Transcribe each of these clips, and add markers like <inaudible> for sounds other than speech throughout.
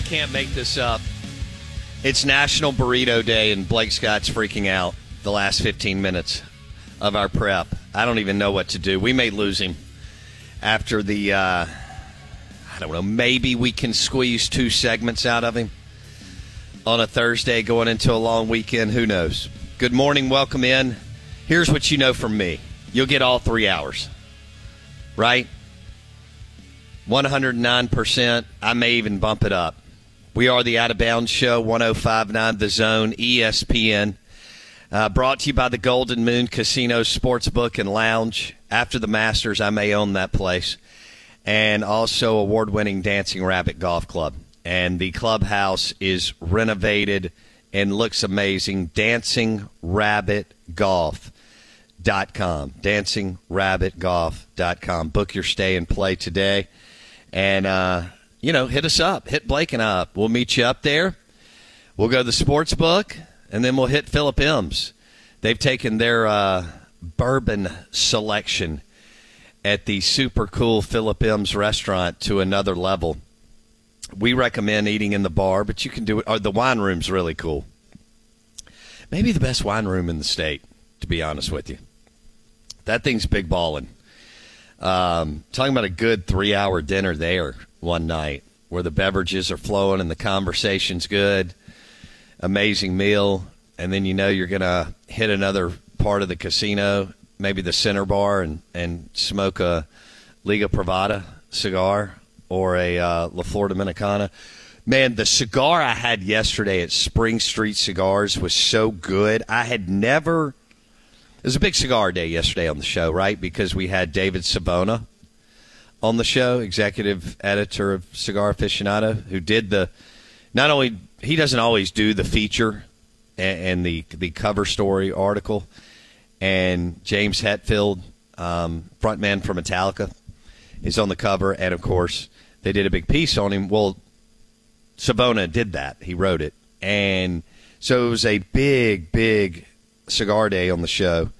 I can't make this up. It's National Burrito Day, and Blake Scott's freaking out the last 15 minutes of our prep. I don't even know what to do. We may lose him after the, uh, I don't know, maybe we can squeeze two segments out of him on a Thursday going into a long weekend. Who knows? Good morning. Welcome in. Here's what you know from me you'll get all three hours, right? 109%. I may even bump it up. We are the Out of Bounds Show, 1059 The Zone, ESPN. Uh, brought to you by the Golden Moon Casino Sportsbook and Lounge. After the Masters, I may own that place. And also award winning Dancing Rabbit Golf Club. And the clubhouse is renovated and looks amazing. Dancing Rabbit Golf DancingRabbitGolf.com. DancingRabbitGolf.com. Book your stay and play today. And, uh, you know, hit us up. Hit Blake and I up. We'll meet you up there. We'll go to the sports book, and then we'll hit Philip M's. They've taken their uh, bourbon selection at the super cool Philip M's restaurant to another level. We recommend eating in the bar, but you can do it. Or the wine room's really cool. Maybe the best wine room in the state, to be honest with you. That thing's big ballin'. Um, talking about a good three hour dinner there one night where the beverages are flowing and the conversation's good. Amazing meal. And then you know you're going to hit another part of the casino, maybe the center bar, and, and smoke a Liga Privada cigar or a uh, La Flor Dominicana. Man, the cigar I had yesterday at Spring Street Cigars was so good. I had never. It was a big cigar day yesterday on the show, right? Because we had David Savona on the show, executive editor of Cigar Aficionado, who did the. Not only he doesn't always do the feature and, and the the cover story article, and James Hetfield, um, frontman for Metallica, is on the cover, and of course they did a big piece on him. Well, Savona did that; he wrote it, and so it was a big, big cigar day on the show.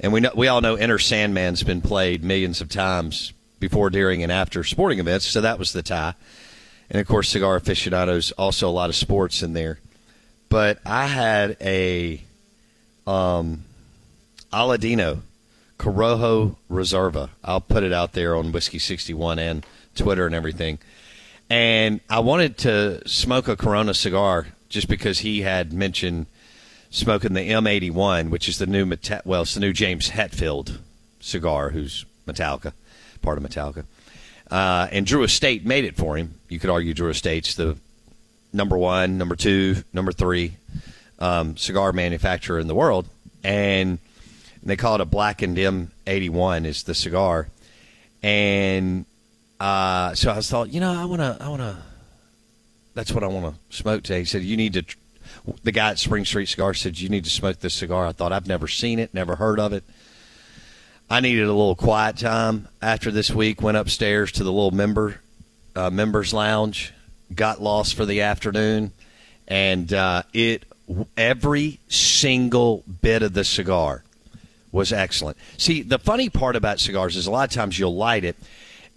And we know we all know Enter Sandman's been played millions of times before, during, and after sporting events, so that was the tie. And of course, Cigar Aficionados also a lot of sports in there. But I had a um, Aladino Corojo Reserva. I'll put it out there on Whiskey 61 and Twitter and everything. And I wanted to smoke a Corona cigar just because he had mentioned smoking the M81, which is the new Meta- well, it's the new James Hetfield cigar, who's Metallica, part of Metallica. Uh, and Drew Estate made it for him. You could argue Drew Estate's the number one, number two, number three um, cigar manufacturer in the world, and they call it a blackened M81 is the cigar. And uh, so I thought, you know, I want to, I want to. That's what I want to smoke today. He said, you need to. tr- The guy at Spring Street Cigar said, you need to smoke this cigar. I thought I've never seen it, never heard of it. I needed a little quiet time after this week. Went upstairs to the little member uh, members lounge, got lost for the afternoon, and uh, it every single bit of the cigar was excellent. See, the funny part about cigars is a lot of times you'll light it,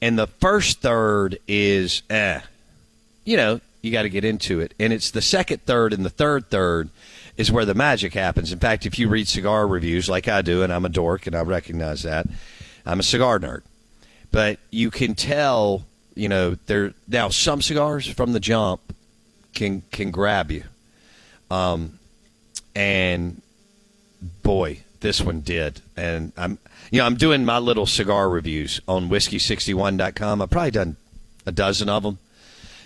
and the first third is eh, you know, you got to get into it, and it's the second third and the third third is where the magic happens. In fact, if you read cigar reviews like I do, and I'm a dork and I recognize that, I'm a cigar nerd. but you can tell, you know, there now some cigars from the jump can can grab you, um, and boy, this one did. And I'm, you know, I'm doing my little cigar reviews on whiskey61.com. I've probably done a dozen of them,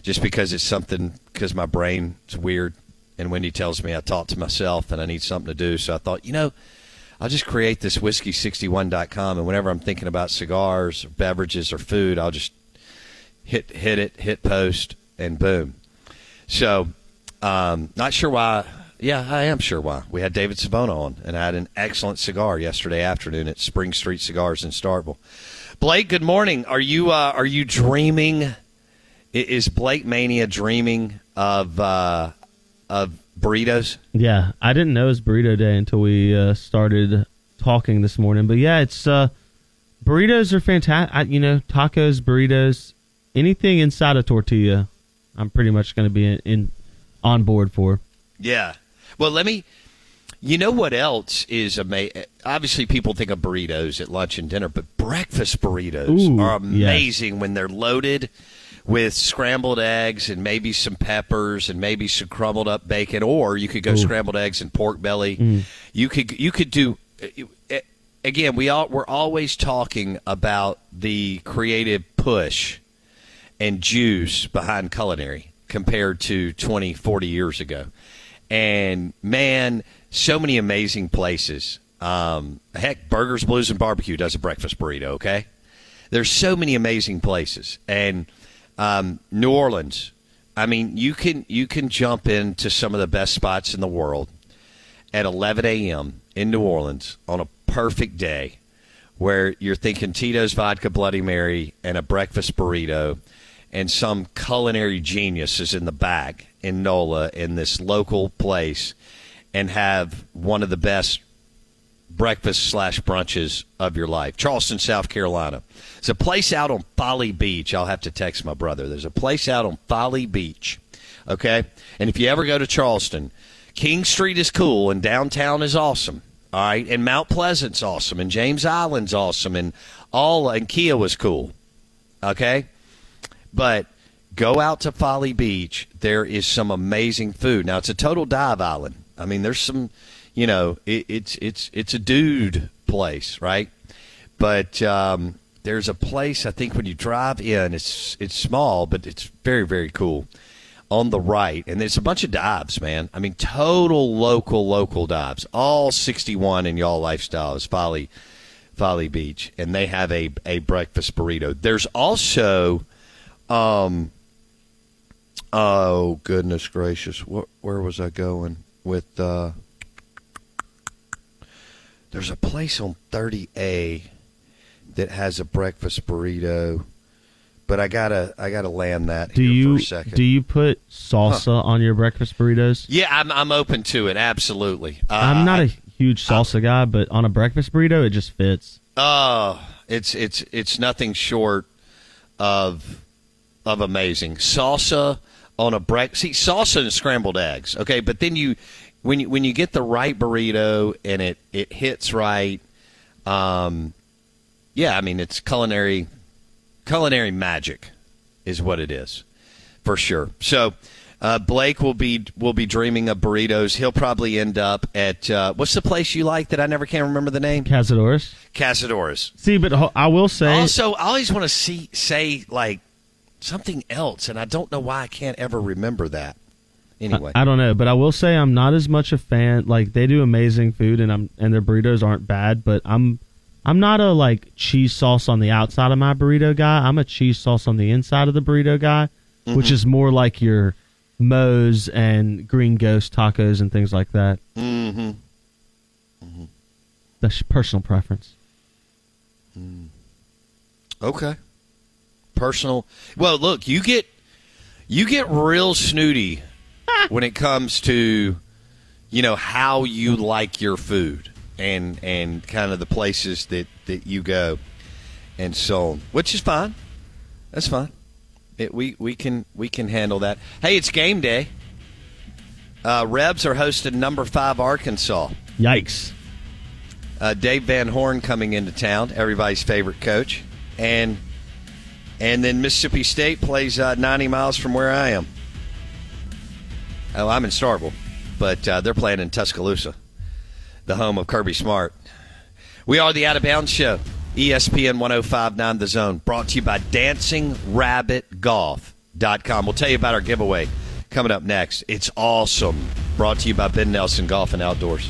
just because it's something because my brain is weird, and Wendy tells me I talk to myself and I need something to do. So I thought, you know. I'll just create this whiskey61.com, and whenever I'm thinking about cigars, or beverages, or food, I'll just hit hit it, hit post, and boom. So, um, not sure why. Yeah, I am sure why. We had David Savona on, and I had an excellent cigar yesterday afternoon at Spring Street Cigars in Starkville. Blake, good morning. Are you uh, are you dreaming? Is Blake Mania dreaming of uh, of burritos? Yeah, I didn't know it was burrito day until we uh, started talking this morning. But yeah, it's uh, burritos are fantastic. You know, tacos, burritos, anything inside a tortilla, I'm pretty much going to be in, in on board for. Yeah. Well, let me. You know what else is amazing? Obviously, people think of burritos at lunch and dinner, but breakfast burritos Ooh, are amazing when they're loaded with scrambled eggs and maybe some peppers and maybe some crumbled up bacon. Or you could go Ooh. scrambled eggs and pork belly. You could you could do. eh, Again, we all we're always talking about the creative push and juice behind culinary compared to 20, 40 years ago. And man, so many amazing places. Um, heck, Burgers, Blues, and Barbecue does a breakfast burrito, okay? There's so many amazing places. And um, New Orleans, I mean, you can you can jump into some of the best spots in the world at 11 a.m. in New Orleans on a perfect day where you're thinking Tito's vodka Bloody Mary and a breakfast burrito, and some culinary genius is in the back in NOLA in this local place and have one of the best breakfast slash brunches of your life. Charleston, South Carolina. There's a place out on Folly Beach. I'll have to text my brother. There's a place out on Folly Beach. Okay? And if you ever go to Charleston, King Street is cool and downtown is awesome. All right. And Mount Pleasant's awesome and James Island's awesome and all and Kiawah's cool. Okay? But go out to Folly Beach. There is some amazing food. Now it's a total dive island. I mean, there's some, you know, it, it's it's it's a dude place, right? But um, there's a place I think when you drive in, it's it's small, but it's very very cool. On the right, and there's a bunch of dives, man. I mean, total local local dives. All 61 in y'all lifestyle is Folly Folly Beach, and they have a a breakfast burrito. There's also um, oh goodness gracious, where was I going with? Uh, there's a place on 30A that has a breakfast burrito, but I gotta I gotta land that Do here you for a second. do you put salsa on your breakfast burritos? yeah, I'm I'm open to it. Absolutely. Uh, I'm not I- a huge salsa guy, but on a breakfast burrito, it just fits. Oh, it's it's it's nothing short of of amazing salsa on a break. See, salsa and scrambled eggs, okay, but then you when you when you get the right burrito and it it hits right, um, yeah, I mean it's culinary culinary magic is what it is for sure. So. Uh, Blake will be will be dreaming of burritos. He'll probably end up at uh, what's the place you like that I never can remember the name? Cazadores. Casadores. See, but I will say, Also, I always want to see say like something else, and I don't know why I can't ever remember that. Anyway, I, I don't know, but I will say I'm not as much a fan. Like they do amazing food, and I'm and their burritos aren't bad, but I'm I'm not a like cheese sauce on the outside of my burrito guy. I'm a cheese sauce on the inside of the burrito guy, which is more like your Moe's and Green Ghost tacos and things like that. mm-hmm. Mm-hmm. That's personal preference. Mm. okay, personal. Well, look, you get you get real snooty when it comes to you know how you like your food and and kind of the places that that you go and so on, which is fine. That's fine. It, we we can we can handle that. Hey, it's game day. Uh, Rebs are hosting number five Arkansas. Yikes! Uh, Dave Van Horn coming into town, everybody's favorite coach, and And then Mississippi State plays uh, 90 miles from where I am. Oh, I'm in Starkville, but uh, they're playing in Tuscaloosa, the home of Kirby Smart. We are the Out of Bounds Show, ESPN 1059 The Zone, brought to you by DancingRabbitGolf.com. We'll tell you about our giveaway coming up next. It's awesome. Brought to you by Ben Nelson Golf and Outdoors.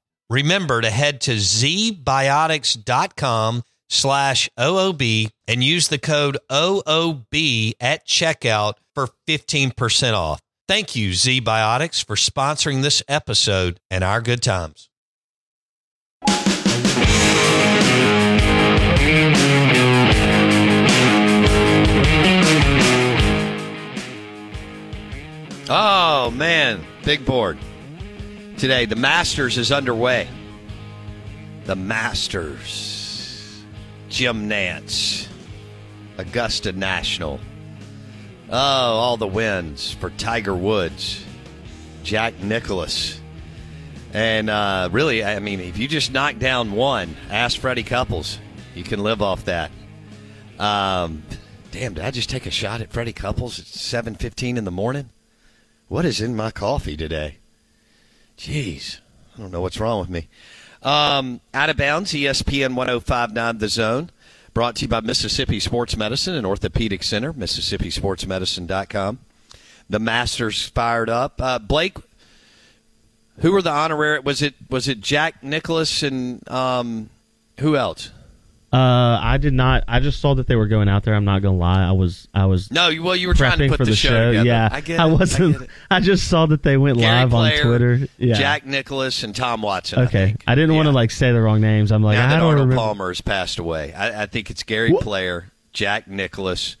Remember to head to zbiotics.com slash OOB and use the code OOB at checkout for 15% off. Thank you, ZBiotics, for sponsoring this episode and our good times. Oh, man. Big board. Today, the Masters is underway. The Masters. Jim Nantz. Augusta National. Oh, all the wins for Tiger Woods. Jack Nicklaus. And uh, really, I mean, if you just knock down one, ask Freddie Couples. You can live off that. Um, damn, did I just take a shot at Freddie Couples at 7.15 in the morning? What is in my coffee today? Jeez, I don't know what's wrong with me. Um, out of bounds, ESPN 1059 The Zone, brought to you by Mississippi Sports Medicine and Orthopedic Center, MississippiSportsMedicine.com. The Masters fired up. Uh, Blake, who were the honorary? Was it was it Jack Nicklaus and um, who else? Uh, I did not. I just saw that they were going out there. I'm not gonna lie. I was. I was. No, you- well, you were trying to put for the, the, show. together. Yeah, I get it. wasn't. I, get it. <laughs> I just saw that they went Gary live Player, on Twitter. Yeah. Jack Nicklaus and Tom Watson. Okay. think. I, didn't want to like say the wrong names. I'm like, now I that don't Arnold remember. Palmer has passed away, I, I think it's Gary What? Player, Jack Nicklaus,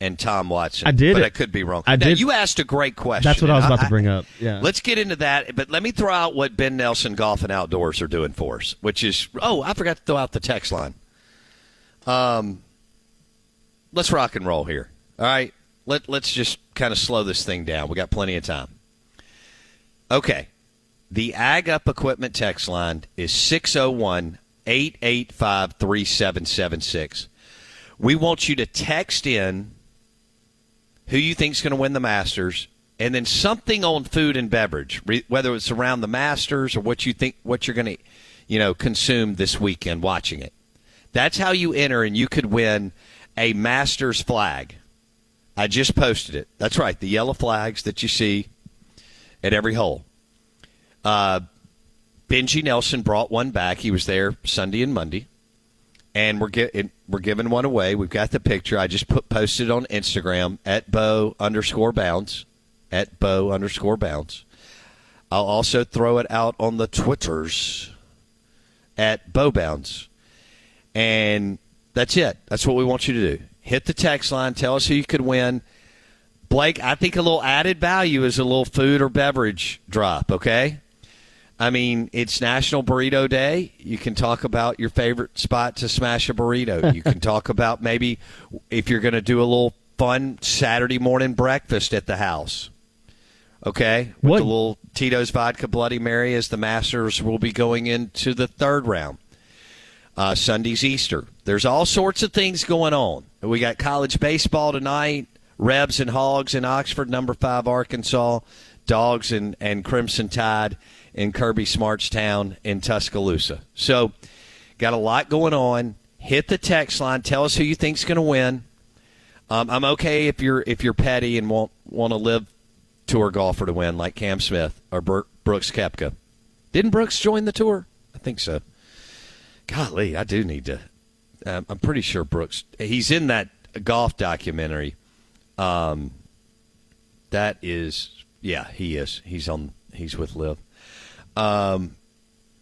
and Tom Watson. I did but it. I could be wrong. I Now, did- You asked a great question. That's what I was about to bring up. Yeah. Let's get into that, but let me throw out what Ben Nelson Golf and Outdoors are doing for us, which is oh, I forgot to throw out the text line. Um, let's rock and roll here. All right, let let's just kind of slow this thing down. We got plenty of time. Okay, the Ag Up Equipment text line is 601 885 3776. We want you to text in who you think is going to win the Masters, and then something on food and beverage, whether it's around the Masters or what you think what you're going to, you know, consume this weekend watching it. That's how you enter, and you could win a Masters flag. I just posted it. That's right, the yellow flags that you see at every hole. Uh, Benji Nelson brought one back. He was there Sunday and Monday, and we're gi- we're giving one away. We've got the picture. I just put posted on Instagram at bo underscore bounds at bo underscore bounds. I'll also throw it out on the Twitters at bo bounds, and that's it. That's what we want you to do. Hit the text line. Tell us who you could win. Blake, I think a little added value is a little food or beverage drop. Okay. I mean, it's National Burrito Day. You can talk about your favorite spot to smash a burrito. <laughs> You can talk about maybe if you're going to do a little fun Saturday morning breakfast at the house. Okay? With What- the little Tito's Vodka Bloody Mary as the Masters will be going into the third round. Uh, Sunday's Easter. There's all sorts of things going on. We got college baseball tonight. Rebs and Hogs in Oxford, number five Arkansas. Dogs and, and Crimson Tide in Kirby Smart's town in Tuscaloosa. So, got a lot going on. Hit the text line. Tell us who you think's going to win. Um, I'm okay if you're if you're petty and want want to LIV tour golfer to win like Cam Smith or Brooks Koepka. Didn't Brooks join the tour? I think so. Golly, I do need to. Um, I'm pretty sure Brooks. He's in that golf documentary. Um, that is, yeah, he is. He's on. He's with LIV. Um,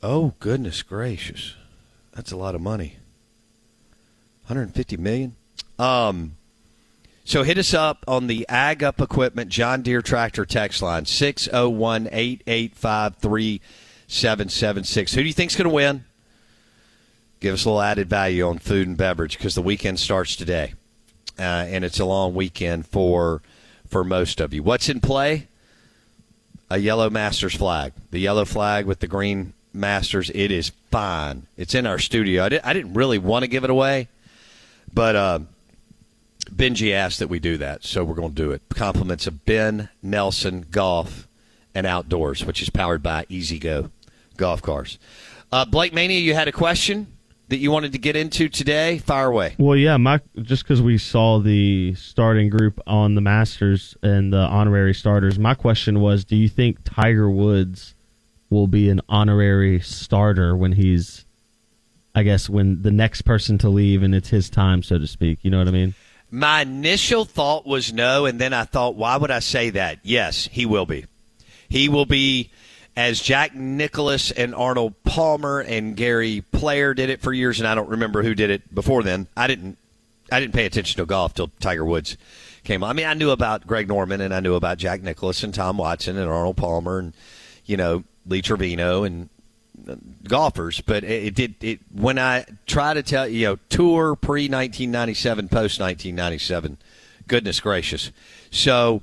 oh goodness gracious, that's a lot of money. 150 million. Um, so hit us up on the Ag Up Equipment John Deere Tractor text line 601 885 3776. Who do you think's going to win? Give us a little added value on food and beverage because the weekend starts today. Uh, and it's a long weekend for for most of you. What's in play? A yellow Masters flag. The yellow flag with the green Masters. It is fine. It's in our studio. I, did, I didn't really want to give it away, but uh, Benji asked that we do that, so we're going to do it. Compliments of Ben Nelson Golf and Outdoors, which is powered by E-Z-GO Golf Cars. Uh, Blake Mania, you had a question that you wanted to get into today. Fire away. Well, yeah, my just because we saw the starting group on the Masters and the honorary starters, my question was: Do you think Tiger Woods will be an honorary starter when he's, I guess, when the next person to leave and it's his time, so to speak? You know what I mean? My initial thought was no, and then I thought, why would I say that? Yes, he will be. He will be as Jack Nicklaus and Arnold Palmer and Gary Player did it for years, and I don't remember who did it before then. I didn't. I didn't pay attention to golf till Tiger Woods came. I mean, I knew about Greg Norman and I knew about Jack Nicklaus and Tom Watson and Arnold Palmer and you know Lee Trevino and uh, golfers, but it, it, did. It when I try to tell you know tour pre 1997, post 1997. Goodness gracious! So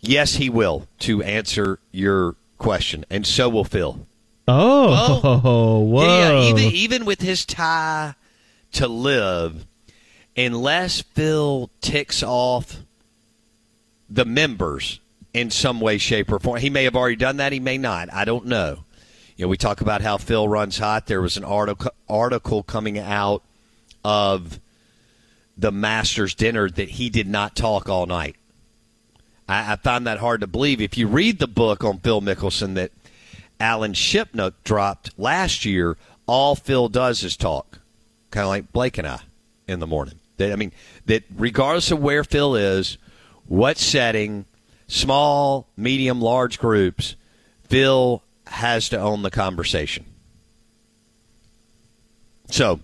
yes, he will to answer your question, and so will Phil. Oh, oh <laughs> whoa! Yeah, even even with his tie to LIV, unless Phil ticks off the members in some way, shape, or form, he may have already done that. He may not. I don't know. You know, we talk about how Phil runs hot. There was an article article coming out of the Masters dinner that he did not talk all night. I, I found that hard to believe. If you read the book on Phil Mickelson that Alan Shipnuck dropped last year, all Phil does is talk, kind of like Blake and I in the morning. That I mean, that regardless of where Phil is, what setting, small, medium, large groups, Phil has to own the conversation. So,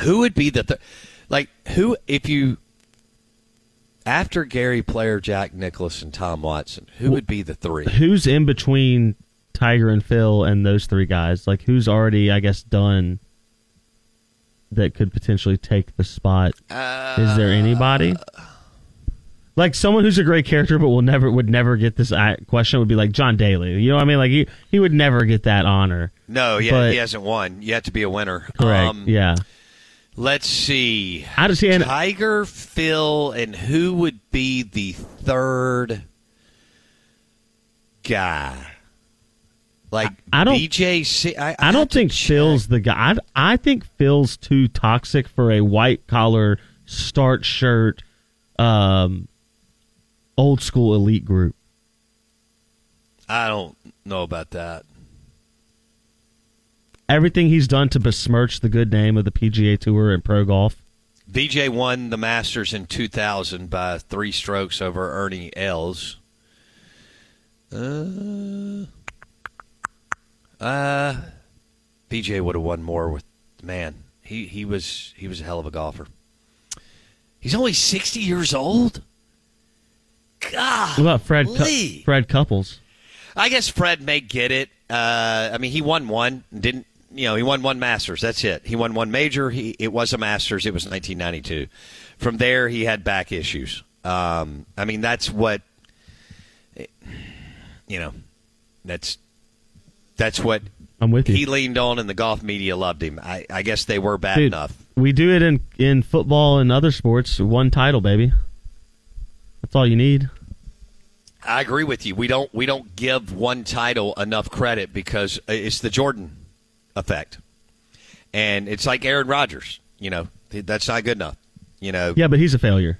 who would be the th- like who if you after Gary Player, Jack Nicklaus, and Tom Watson, who would be the three? Who's in between Tiger and Phil and those three guys? Like who's already, I guess, done that could potentially take the spot? Uh, Is there anybody? like someone who's a great character but will never would never get this question would be like John Daly. You know what I mean? Like he he would never get that honor. No, yeah, but, he hasn't won. You have to be a winner. Correct. Um, yeah. Let's see. How does he? end Tiger, Phil, and who would be the third guy? Like I, I don't, VJ. I, I, I don't think check. Phil's the guy. I, I think Phil's too toxic for a white collar start shirt um, old school elite group. I don't know about that. Everything he's done to besmirch the good name of the PGA Tour and pro golf. VJ won the Masters in 2000 by three strokes over Ernie Els. Uh, uh, VJ would have won more with man. He he was he was a hell of a golfer. He's only 60 years old. God. What about Fred? Cu- Fred Couples. I guess Fred may get it. Uh, I mean, he won one. Didn't you know? He won one Masters. That's it. He won one major. He it was a Masters. It was 1992. From there, he had back issues. Um, I mean, that's what. You know, that's that's what I'm with you. He leaned on, and the golf media loved him. I, I guess they were bad Dude, enough. We do it in in football and other sports. One title, baby. That's all you need. I agree with you. We don't we don't give one title enough credit because it's the Jordan effect, and it's like Aaron Rodgers. You know, that's not good enough. You know, Yeah, but he's a failure.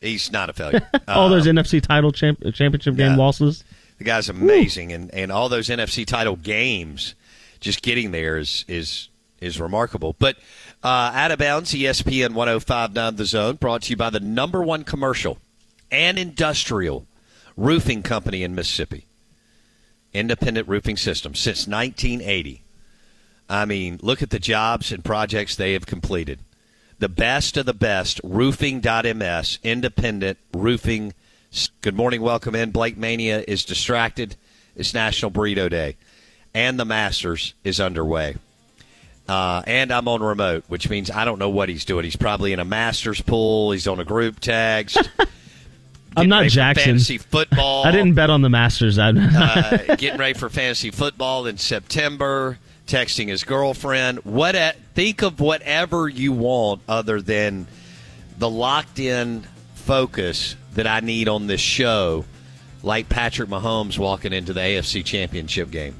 he's not a failure. <laughs> All those Uh, NFC title champ- championship game Yeah. losses. The guy's amazing, and, and all those NFC title games, just getting there is is is remarkable. But uh, out of bounds, ESPN 105.9 The Zone, brought to you by the number one commercial and industrial roofing company in Mississippi, Independent Roofing Systems, since 1980. I mean, look at the jobs and projects they have completed. The best of the best, roofing.ms, independent roofing. Good morning, welcome in. Blake Mania is distracted. It's National Burrito Day, and the Masters is underway. Uh, and I'm on remote, which means I don't know what he's doing. He's probably in a Masters pool. He's on a group text. <laughs> I'm not Jackson. Fantasy football. <laughs> I didn't bet on the Masters. I, <laughs> uh, getting ready for fantasy football in September, texting his girlfriend. What? Think of whatever you want other than the locked in focus that I need on this show, like Patrick Mahomes walking into the AFC Championship game.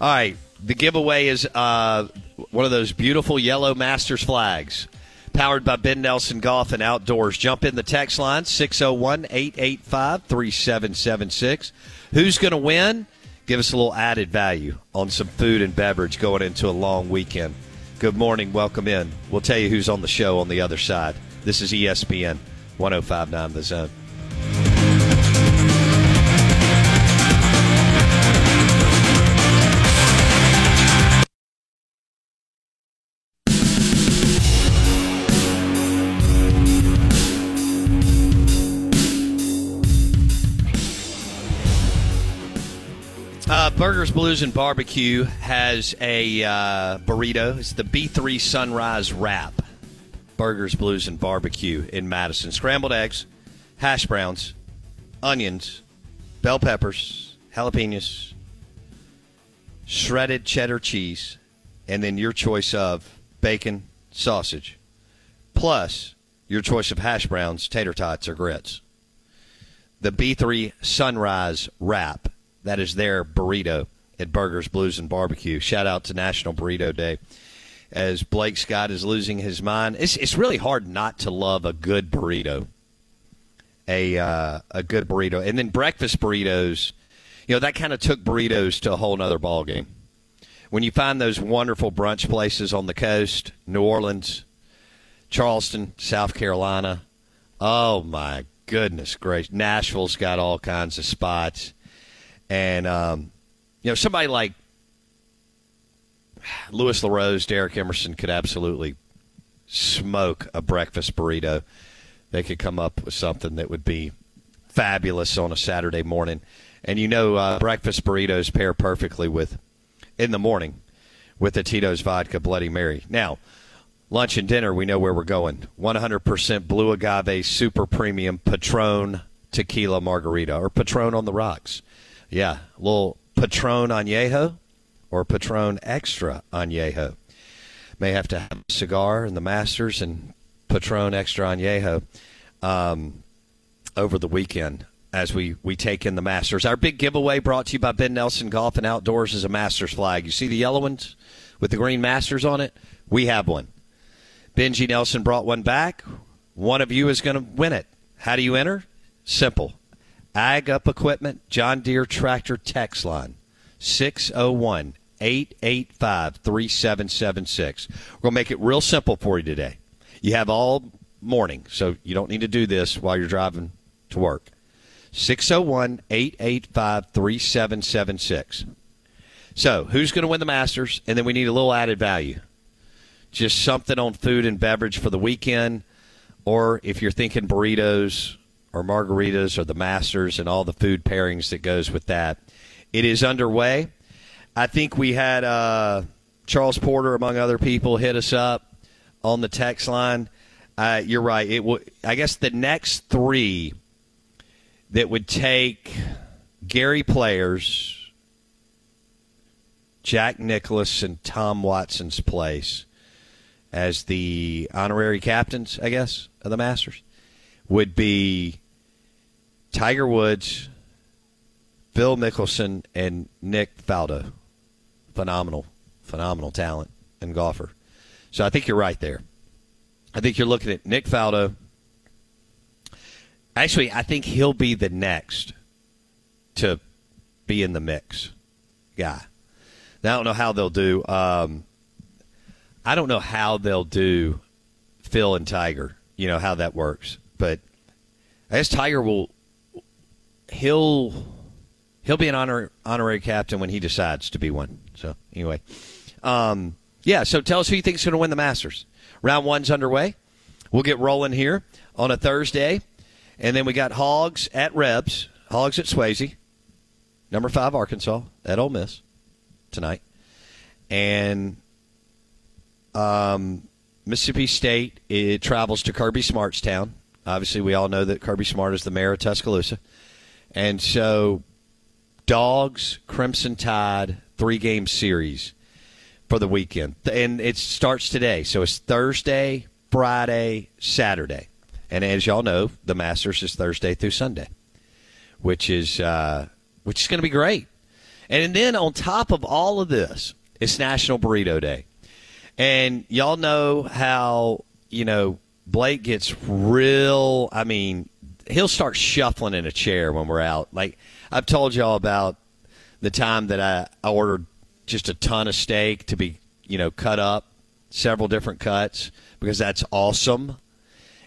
All right, the giveaway is uh, one of those beautiful yellow Masters flags. Powered by Ben Nelson Golf and Outdoors. Jump in the text line 601 885 3776. Who's going to win? Give us a little added value on some food and beverage going into a long weekend. Good morning. Welcome in. We'll tell you who's on the show on the other side. This is ESPN 1059 The Zone. Blues, and Barbecue has a uh, burrito. It's the B3 Sunrise Wrap. Burgers, Blues, and Barbecue in Madison. Scrambled eggs, hash browns, onions, bell peppers, jalapenos, shredded cheddar cheese, and then your choice of bacon, sausage, plus your choice of hash browns, tater tots, or grits the B3 Sunrise Wrap. That is their burrito at Burgers, Blues, and Barbecue. Shout out to National Burrito Day. As Blake Scott is losing his mind, it's, it's really hard not to love a good burrito. A uh, a good burrito, and then breakfast burritos. You know that kind of took burritos to a whole nother ballgame. When you find those wonderful brunch places on the coast, New Orleans, Charleston, South Carolina. Oh my goodness gracious! Nashville's got all kinds of spots, and um, you know somebody like Louis LaRose, Derek Emerson could absolutely smoke a breakfast burrito. They could come up with something that would be fabulous on a Saturday morning, and you know uh, breakfast burritos pair perfectly with in the morning with the Tito's vodka Bloody Mary. Now lunch and dinner, we know where we're going. 100% blue agave, super premium Patron tequila margarita or Patron on the rocks. Yeah, a little Patron añejo or Patron extra añejo. May have to have a cigar in the Masters and Patron extra añejo um, over the weekend as we, we take in the Masters. Our big giveaway brought to you by Ben Nelson Golf and Outdoors is a Masters flag. You see the yellow ones with the green Masters on it? We have one. Benji Nelson brought one back. One of you is going to win it. How do you enter? Simple. Ag Up Equipment, John Deere Tractor Text Line, 601 885 3776. We're going to make it real simple for you today. You have all morning, so you don't need to do this while you're driving to work. 601 885 3776. So, who's going to win the Masters? And then we need a little added value just something on food and beverage for the weekend, or if you're thinking burritos or margaritas or the Masters and all the food pairings that goes with that. It is underway. I think we had uh, Charles Porter, among other people, hit us up on the text line. Uh, you're right. It w- I guess the next three that would take Gary Players, Jack Nicklaus, and Tom Watson's place as the honorary captains, I guess, of the Masters, would be Tiger Woods, Phil Mickelson, and Nick Faldo. Phenomenal, phenomenal talent and golfer. So I think you're right there. I think you're looking at Nick Faldo. Actually, I think he'll be the next to be in the mix guy. Now, I don't know how they'll do. Um, I don't know how they'll do Phil and Tiger. You know how that works, but I guess Tiger will. He'll he'll be an honor, honorary captain when he decides to be one. So anyway, um, yeah. So tell us who you think is going to win the Masters. Round one's underway. We'll get rolling here on a Thursday, and then we got Hogs at Rebs, Hogs at Swayze, number five Arkansas at Ole Miss tonight, and um, Mississippi State it travels to Kirby Smartstown. Obviously, we all know that Kirby Smart is the mayor of Tuscaloosa, and so Dogs Crimson Tide three game series for the weekend, and it starts today. So it's Thursday, Friday, Saturday, and as y'all know, the Masters is Thursday through Sunday, which is uh, which is going to be great. And then on top of all of this, it's National Burrito Day. And y'all know how, you know, Blake gets real. I mean, he'll start shuffling in a chair when we're out. Like, I've told y'all about the time that I, I ordered just a ton of steak to be, you know, cut up, several different cuts, because that's awesome.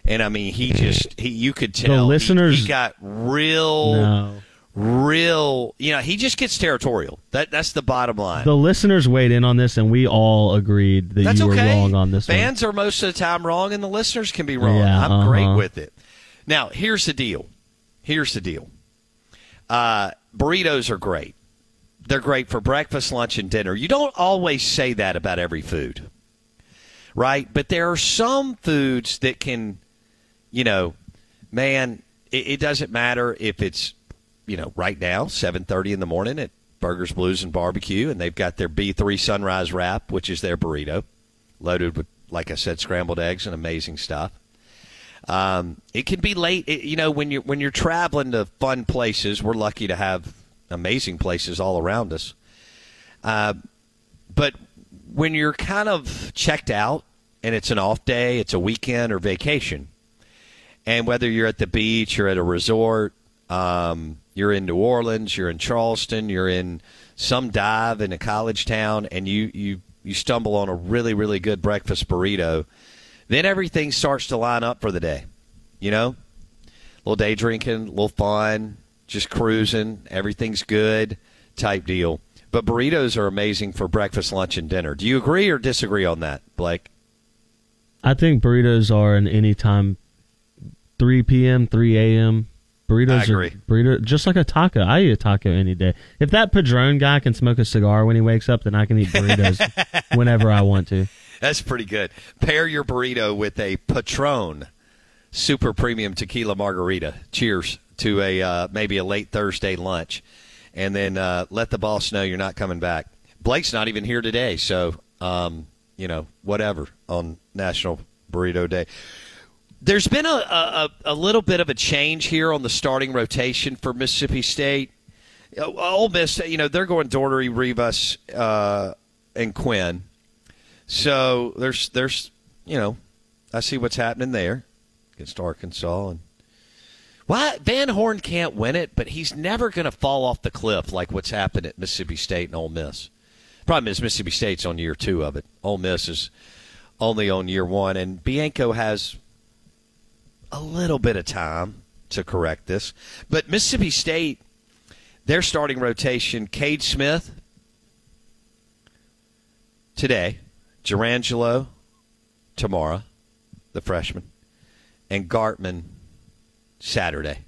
And I mean, he just, he, you could tell. The listeners. He, he got real. No. Real, you know, he just gets territorial. That that's the bottom line. The listeners weighed in on this, and we all agreed that That's you okay. were wrong on this Fans are most of the time wrong, and the listeners can be wrong. Yeah, I'm great uh-huh. with it. Now, here's the deal. Here's the deal. Uh, burritos are great. They're great for breakfast, lunch, and dinner. You don't always say that about every food, right? But there are some foods that can, you know, man, it, it doesn't matter if it's, you know, right now, 7.30 in the morning at Burgers, Blues, and Barbecue, and they've got their B3 Sunrise Wrap, which is their burrito, loaded with, like I said, scrambled eggs and amazing stuff. Um, it can be late, it, you know, when you're when you're traveling to fun places. We're lucky to have amazing places all around us. Uh, but when you're kind of checked out and it's an off day, it's a weekend or vacation, and whether you're at the beach, you're at a resort, um, you're in New Orleans, you're in Charleston, you're in some dive in a college town, and you you you stumble on a really really good breakfast burrito, then everything starts to line up for the day. You know, a little day drinking, a little fun, just cruising, everything's good type deal. But burritos are amazing for breakfast, lunch, and dinner. Do you agree or disagree on that, Blake? I think burritos are an anytime 3 p.m., 3 a.m. Burritos are burrito just like a taco. I eat a taco any day. If that Padron guy can smoke a cigar when he wakes up, then I can eat burritos <laughs> whenever I want to. That's pretty good. Pair your burrito with a Patron super premium tequila margarita. Cheers to a uh, maybe a late Thursday lunch, and then uh, let the boss know you're not coming back. Blake's not even here today, so um, you know whatever on National Burrito Day. There's been a, a, a little bit of a change here on the starting rotation for Mississippi State. Uh, Ole Miss, you know, they're going Dougherty, Rivas, uh, and Quinn. So there's there's you know, I see what's happening there against Arkansas and why Van Horn can't win it, but he's never going to fall off the cliff like what's happened at Mississippi State and Ole Miss. Problem is Mississippi State's on year two of it. Ole Miss is only on year one, and Bianco has a little bit of time to correct this. But Mississippi State, their starting rotation: Cade Smith today, Jurrangelo tomorrow, the freshman, and Gartman Saturday.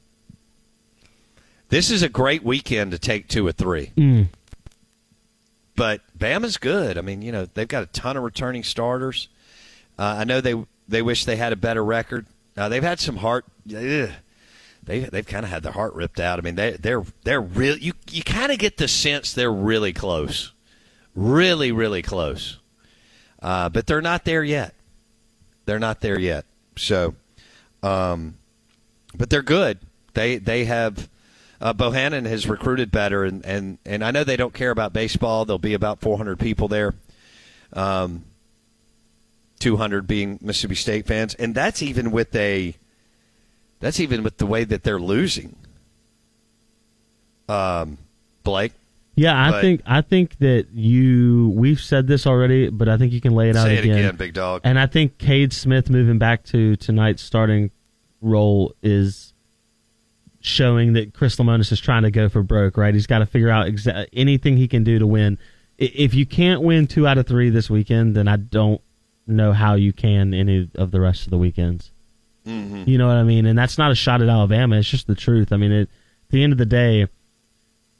This is a great weekend to take two or three. Mm. But Bama's good. I mean, you know, they've got a ton of returning starters. Uh, I know they they wish they had a better record. Uh, they've had some heart. Ugh, they they've kind of had their heart ripped out. I mean, they they're they're real. You you kind of get the sense they're really close, really really close. Uh, but they're not there yet. They're not there yet. So, um, but they're good. They they have uh, Bohannon has recruited better, and, and and I know they don't care about baseball. There'll be about 400 people there. Um, 200 being Mississippi State fans, and that's even with a that's even with the way that they're losing. Um, Blake, Yeah, I But- think I think that you we've said this already, but I think you can lay it out say it again. again, big dog. And I think Cade Smith moving back to tonight's starting role is showing that Chris Lemonis is trying to go for broke. Right, he's got to figure out exa- anything he can do to win. If you can't win two out of three this weekend, then I don't know how you can any of the rest of the weekends. Mm-hmm. You know what I mean? And that's not a shot at Alabama. It's just the truth. I mean, it, at the end of the day,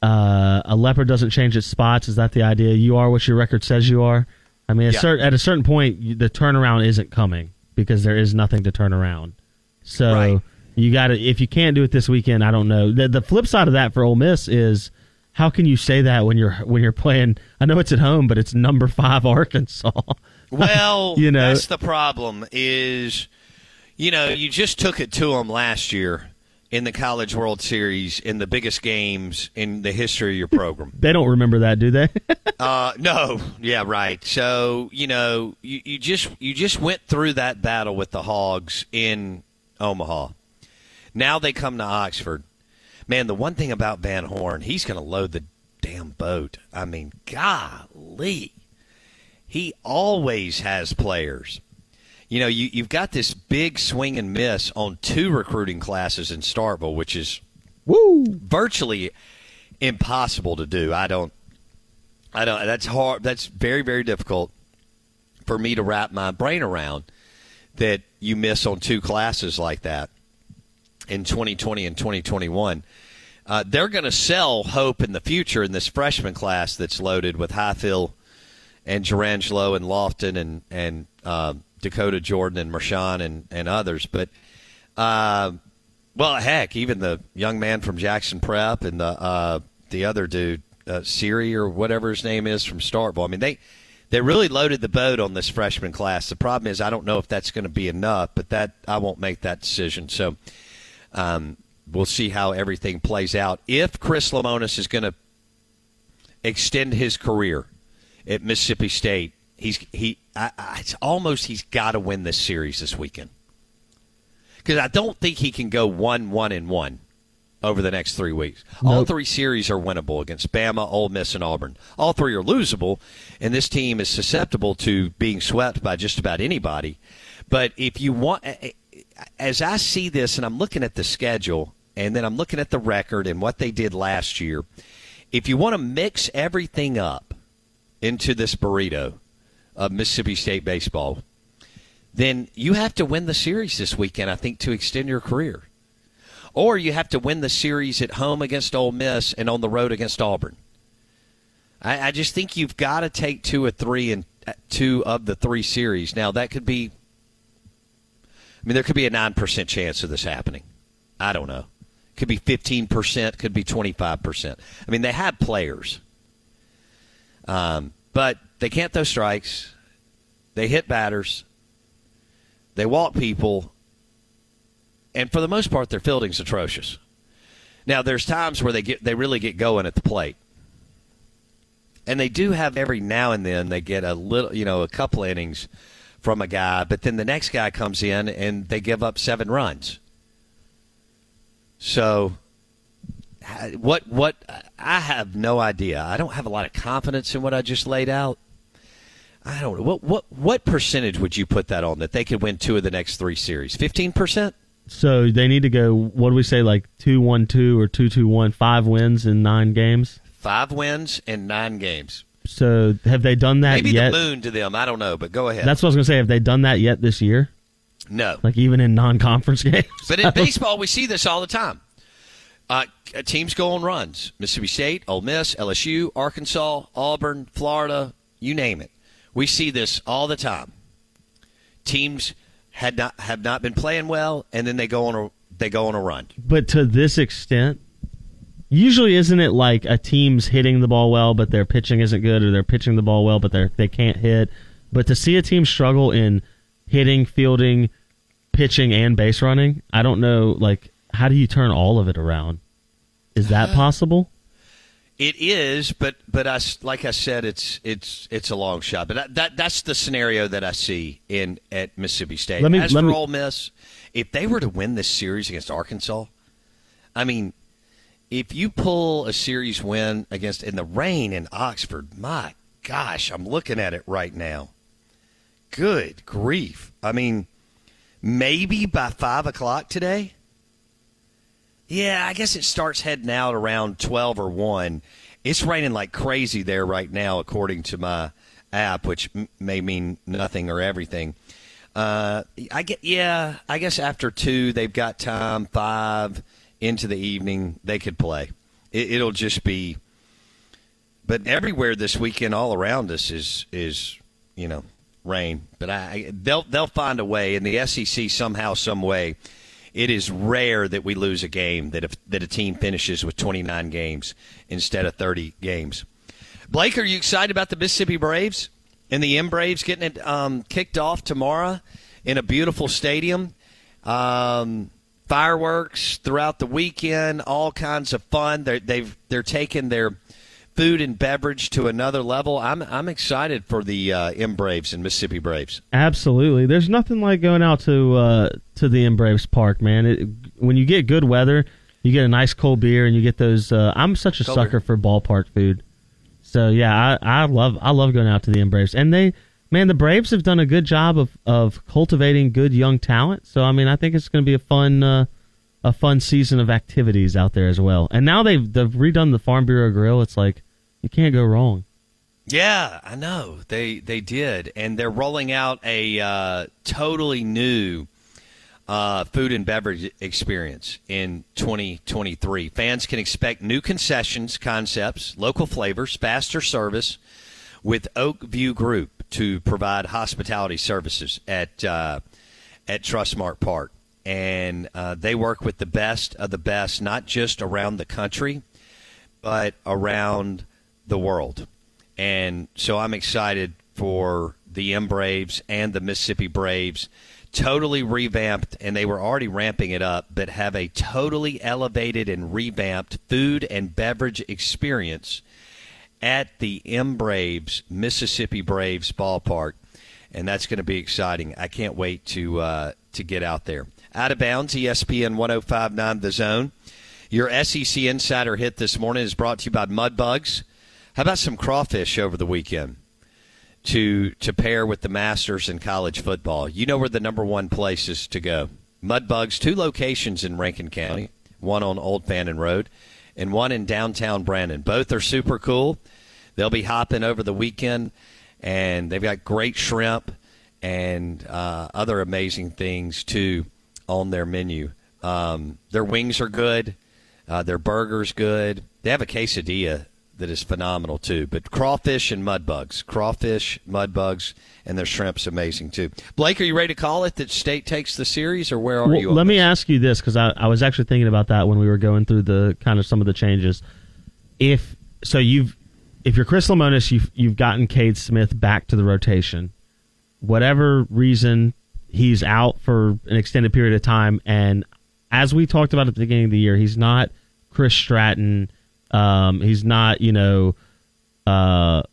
uh, a leopard doesn't change its spots. Is that the idea? You are what your record says you are. I mean, at, Yeah. cer- at a certain point, the turnaround isn't coming because there is nothing to turn around. So Right. you got to. If you can't do it this weekend, I don't know. The, the flip side of that for Ole Miss is how can you say that when you're when you're playing? I know it's at home, but it's number five <laughs> Arkansas. Well, <laughs> You know- that's the problem. Is you know you just took it to them last year in the College World Series in the biggest games in the history of your program. <laughs> they don't remember that, do they? <laughs> uh, no, yeah, right. So you know you, you just you just went through that battle with the Hogs in Omaha. Now they come to Oxford. Man, the one thing about Van Horn, he's going to load the damn boat. I mean, golly. He always has players. You know, you, you've got this big swing and miss on two recruiting classes in Starkville, which is Woo! virtually impossible to do. I don't, I don't. That's hard. That's very, very difficult for me to wrap my brain around. That you miss on two classes like that in 2020 and 2021. Uh, they're going to sell hope in the future in this freshman class that's loaded with Highfield and Jurrangelo and Lofton and and uh, Dakota Jordan and Marshawn and and others. But uh, well, heck, even the young man from Jackson Prep and the uh, the other dude, uh, Siri or whatever his name is from Starkville. I mean, they they really loaded the boat on this freshman class. The problem is, I don't know if that's going to be enough, but that I won't make that decision. So um, we'll see how everything plays out. If Chris Lemonis is going to extend his career at Mississippi State, he's he. I, I, it's almost he's got to win this series this weekend because I don't think he can go one one and one over the next three weeks. All three series are winnable against Bama, Ole Miss, and Auburn. All three are losable, and this team is susceptible to being swept by just about anybody. But if you want, as I see this, and I'm looking at the schedule, and then I'm looking at the record and what they did last year, if you want to mix everything up into this burrito of Mississippi State baseball, then you have to win the series this weekend, I think, to extend your career. Or you have to win the series at home against Ole Miss and on the road against Auburn. I, I just think you've got to take two or three and uh, two of the three series. Now that could be. I mean, there could be a nine percent chance of this happening. I don't know. Could be fifteen percent. Could be twenty five percent. I mean, they have players, um, but they can't throw strikes. They hit batters. They walk people, and for the most part, their fielding's atrocious. Now, there's times where they get they really get going at the plate, and they do have every now and then they get a little, you know, a couple innings from a guy, but then the next guy comes in and they give up seven runs. So, what what I have no idea. I don't have a lot of confidence in what I just laid out. I don't know what what what percentage would you put that on that they could win two of the next three series? Fifteen percent. So they need to go. What do we say? Like two one two or two two one. Five wins in nine games. Five wins in nine games. So have they done that Maybe yet? the moon to them. I don't know, but go ahead. That's what I was gonna say. Have they done that yet this year? no. Like even in non-conference <laughs> games? But in baseball, we see this all the time. Uh, teams go on runs. Mississippi State, Ole Miss, LSU, Arkansas, Auburn, Florida, you name it. We see this all the time. Teams had not have not been playing well, and then they go on a they go on a run. but to this extent, usually isn't it like a team's hitting the ball well, but their pitching isn't good, or they're pitching the ball well, but they they can't hit. But to see a team struggle in hitting, fielding, pitching, and base running, I don't know. Like how do you turn all of it around? Is that Uh, possible? It is, but but I like I said, it's it's it's a long shot. But that, that that's the scenario that I see in at Mississippi State. Let me- As let for me- Ole Miss, if they were to win this series against Arkansas, I mean, if you pull a series win against in the rain in Oxford, my gosh, I'm looking at it right now. Good grief! I mean, maybe by five o'clock today. Yeah, I guess it starts heading out around 12 or 1. It's raining like crazy there right now, according to my app, which m- may mean nothing or everything. Uh, I get, yeah, I guess after 2, they've got time. 5 into the evening, they could play. It, it'll just be. But everywhere this weekend, all around us, is, is you know, rain. But I, they'll, they'll find a way. In the SEC, somehow, some way it is rare that we lose a game that if, that a team finishes with 29 games instead of 30 games. Blake, are you excited about the Mississippi Braves and the M Braves getting it um, kicked off tomorrow in a beautiful stadium? Um, fireworks throughout the weekend, all kinds of fun. They're, they've they're taking their food and beverage to another level. I'm I'm excited for the uh, M Braves and Mississippi Braves. Absolutely. There's nothing like going out to uh, to the M Braves Park, man. It, when you get good weather, you get a nice cold beer, and you get those. Uh, I'm such a Cold sucker beer. for ballpark food. So yeah, I, I love I love going out to the M Braves, and they man, the Braves have done a good job of of cultivating good young talent. So I mean, I think it's going to be a fun. A fun season of activities out there as well. And now they've they've redone the Farm Bureau Grill. It's like you can't go wrong. Yeah, I know they they did, and they're rolling out a uh, totally new uh, food and beverage experience in 2023. Fans can expect new concessions, concepts, local flavors, faster service, with Oak View Group to provide hospitality services at uh, at Trustmark Park, and uh, they work with the best of the best, not just around the country, but around the world. And so I'm excited for the M Braves and the Mississippi Braves. Totally revamped, and they were already ramping it up, but have a totally elevated and revamped food and beverage experience at the M Braves, Mississippi Braves ballpark. And that's going to be exciting. I can't wait to uh, to get out there. Out of bounds, ESPN 1059 The Zone. Your SEC Insider hit this morning is brought to you by Mudbugs. How about some crawfish over the weekend to to pair with the Masters in college football? You know where the number one places to go. Mudbugs, two locations in Rankin County, one on Old Fannin Road and one in downtown Brandon. Both are super cool. They'll be hopping over the weekend, and they've got great shrimp and uh, other amazing things too on their menu. Um, their wings are good. Uh, their burgers good. They have a quesadilla that is phenomenal too. But crawfish and mud bugs, crawfish, mud bugs, and their shrimp's amazing too. Blake, are you ready to call it that State takes the series, or where are Well, you? let me this? ask you this because I, I was actually thinking about that when we were going through the kind of some of the changes. If so, you've if you're Chris Lemonis, you've you've gotten Cade Smith back to the rotation. Whatever reason he's out for an extended period of time, and as we talked about at the beginning of the year, he's not Chris Stratton. Um, he's not you know. Uh,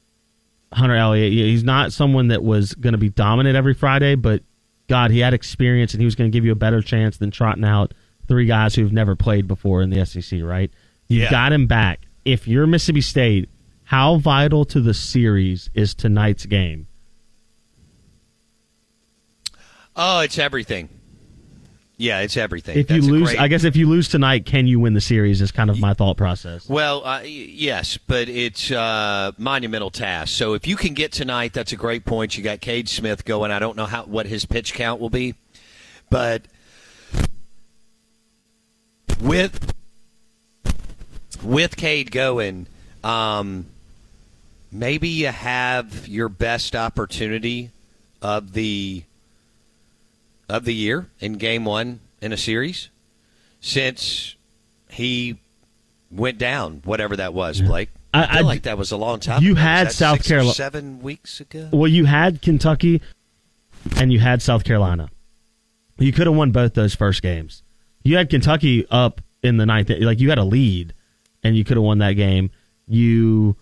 Hunter Elliott. He's not someone that was going to be dominant every Friday, but God, he had experience and he was going to give you a better chance than trotting out three guys who've never played before in the SEC, right? You Yeah. have got him back. If you're Mississippi State, how vital to the series is tonight's game? Oh, it's everything. Yeah, it's everything. If you That's a lose, great- I guess if you lose tonight, can you win the series? Is kind of my thought process. Well, uh, yes, but it's uh, monumental task. So if you can get tonight, that's a great point. You got Cade Smith going. I don't know how what his pitch count will be, but with with Cade going, um, maybe you have your best opportunity of the of the year in Game One in a series since he went down, whatever that was, Blake. I, I- feel I- like that was a long time. You ago. Had South Carolina- seven weeks ago. Well, you had Kentucky and you had South Carolina. You could have won both those first games. you had Kentucky up in the ninth, like you had a lead, and you could have won that game. You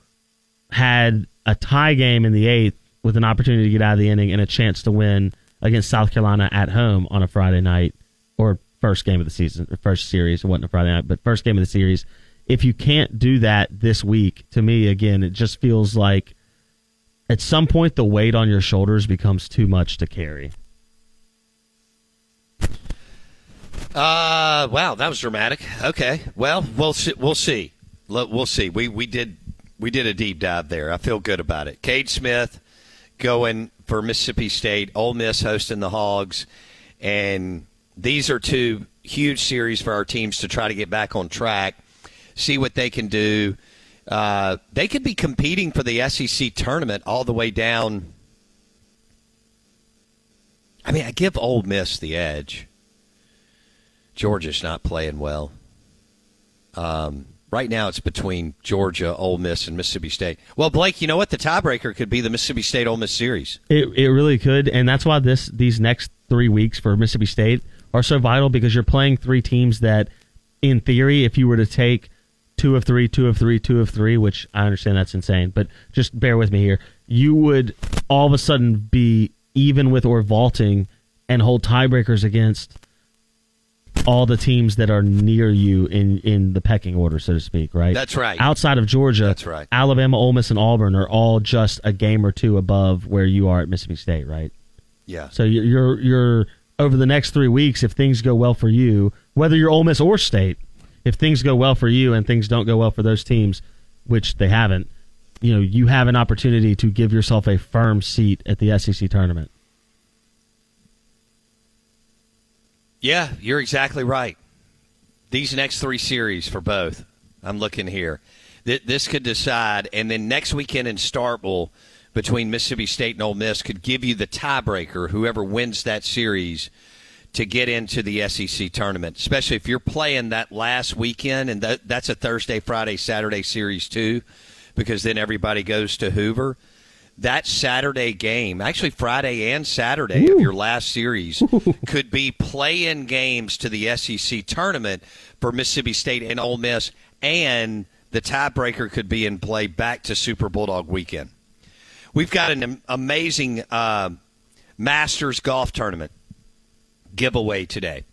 had a tie game in the eighth with an opportunity to get out of the inning and a chance to win against South Carolina at home on a Friday night or first game of the season, or first series. It wasn't a Friday night, but first game of the series. If you can't do that this week, to me, again, it just feels like at some point the weight on your shoulders becomes too much to carry. Uh, wow, that was dramatic. Okay, well, we'll see. We'll see. We'll see. We we did we did a deep dive there. I feel good about it. Cade Smith going for Mississippi State, Ole Miss hosting the Hogs, and these are two huge series for our teams to try to get back on track, see what they can do. Uh, they could be competing for the SEC tournament all the way down. I mean, I give Ole Miss the edge. Georgia's not playing well. Um, right now, it's between Georgia, Ole Miss, and Mississippi State. Well, Blake, you know what? The tiebreaker could be the Mississippi State Ole Miss series. It it really could, and that's why this these next three weeks for Mississippi State are so vital because you're playing three teams that, in theory, if you were to take two of three, two of three, two of three, which I understand that's insane, but just bear with me here, you would all of a sudden be even with or vaulting and hold tiebreakers against all the teams that are near you in in the pecking order, so to speak, right? That's right. Outside of Georgia, That's right. Alabama, Ole Miss, and Auburn are all just a game or two above where you are at Mississippi State, right? Yeah. So you're you're, you're over the next three weeks, if things go well for you, whether you're Ole Miss or State, if things go well for you and things don't go well for those teams, which they haven't, you know, you have an opportunity to give yourself a firm seat at the SEC tournament. Yeah, you're exactly right. These next three series for both, I'm looking here. Th- This could decide, and then next weekend in Starkville between Mississippi State and Ole Miss could give you the tiebreaker, whoever wins that series, to get into the SEC tournament. Especially if you're playing that last weekend, and that, that's a Thursday, Friday, Saturday series too, because then everybody goes to Hoover. That Saturday game, actually Friday and Saturday of your last series, <laughs> could be play-in games to the SEC tournament for Mississippi State and Ole Miss, and the tiebreaker could be in play back to Super Bulldog weekend. We've got an amazing uh, Masters golf tournament giveaway today.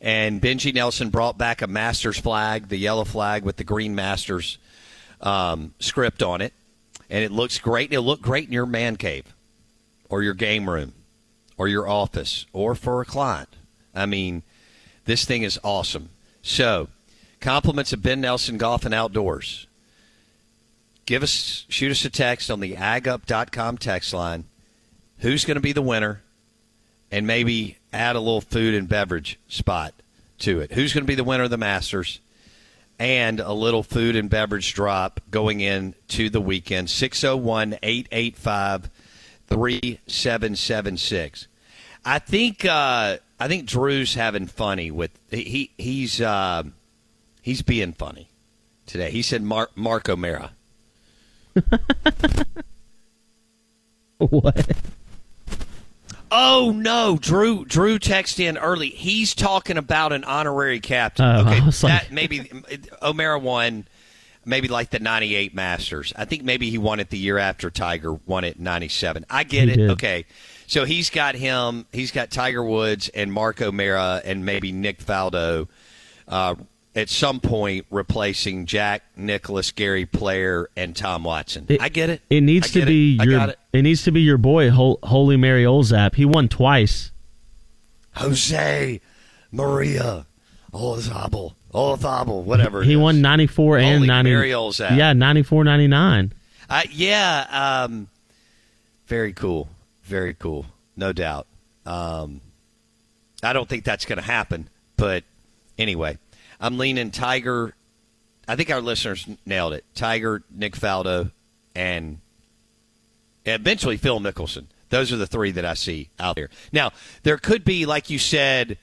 And Benji Nelson brought back a Masters flag, the yellow flag with the green Masters um, script on it. And it looks great. It'll look great in your man cave or your game room or your office or for a client. I mean, this thing is awesome. So, compliments of Ben Nelson Golf and Outdoors. Give us, shoot us a text on the agup.com text line. Who's going to be the winner? And maybe add a little food and beverage spot to it. Who's going to be the winner of the Masters? And a little food and beverage drop going into the weekend. 601 885 3776. I think uh, I think Drew's having funny with he he's uh, he's being funny today. He said Mar- Mark O'Meara. <laughs> What? Oh no, Drew Drew texted in early. He's talking about an honorary captain. Oh, okay, <laughs> like- that maybe O'Meara won maybe like the 98 Masters. I think maybe he won it the year after Tiger won it 97. I get He it. did. Okay. So he's got him, he's got Tiger Woods and Mark O'Meara and maybe Nick Faldo uh, at some point replacing Jack, Nicklaus, Gary Player, and Tom Watson. It- I get it. It needs to be I your. got it. needs to be your boy, Holy Mary Olzap. He won twice. Jose Maria Olazabal. Olazabal, whatever. it He won 94 and Holy 90. Mary Olzap. Yeah, 94, 99. Uh, yeah. Um, very cool. Very cool. No doubt. Um, I don't think that's going to happen. But anyway, I'm leaning Tiger. I think our listeners nailed it. Tiger, Nick Faldo, and eventually Phil Mickelson. Those are the three that I see out there. Now, there could be, like you said,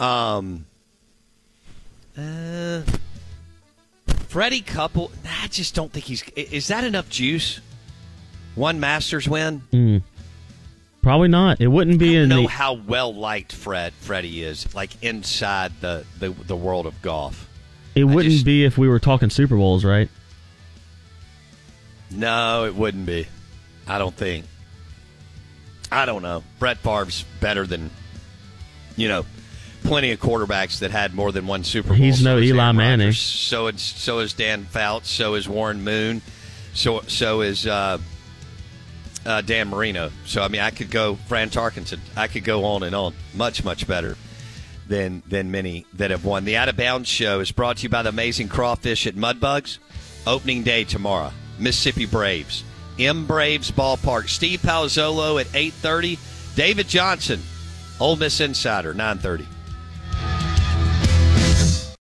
um, uh, Freddie Couples. I just don't think he's. Is that enough juice? One Masters win? Mm. Probably not. It wouldn't be in know the. how well liked Fred Freddie is, like inside the, the, the world of golf. It wouldn't just- be if we were talking Super Bowls, right? No, it wouldn't be. I don't think. I don't know. Brett Favre's better than, you know, plenty of quarterbacks that had more than one Super Bowl. He's no So Eli Manning. So it's so is Dan Fouts. So is Warren Moon. So so is uh, uh, Dan Marino. So I mean, I could go Fran Tarkenton. I could go on and on. Much much better than than many that have won. The Out of Bounds show is brought to you by the amazing crawfish at Mudbugs. Opening day tomorrow. Mississippi Braves. M Braves Ballpark. Steve Palazzolo at 8:30. David Johnson, Ole Miss Insider, 9:30.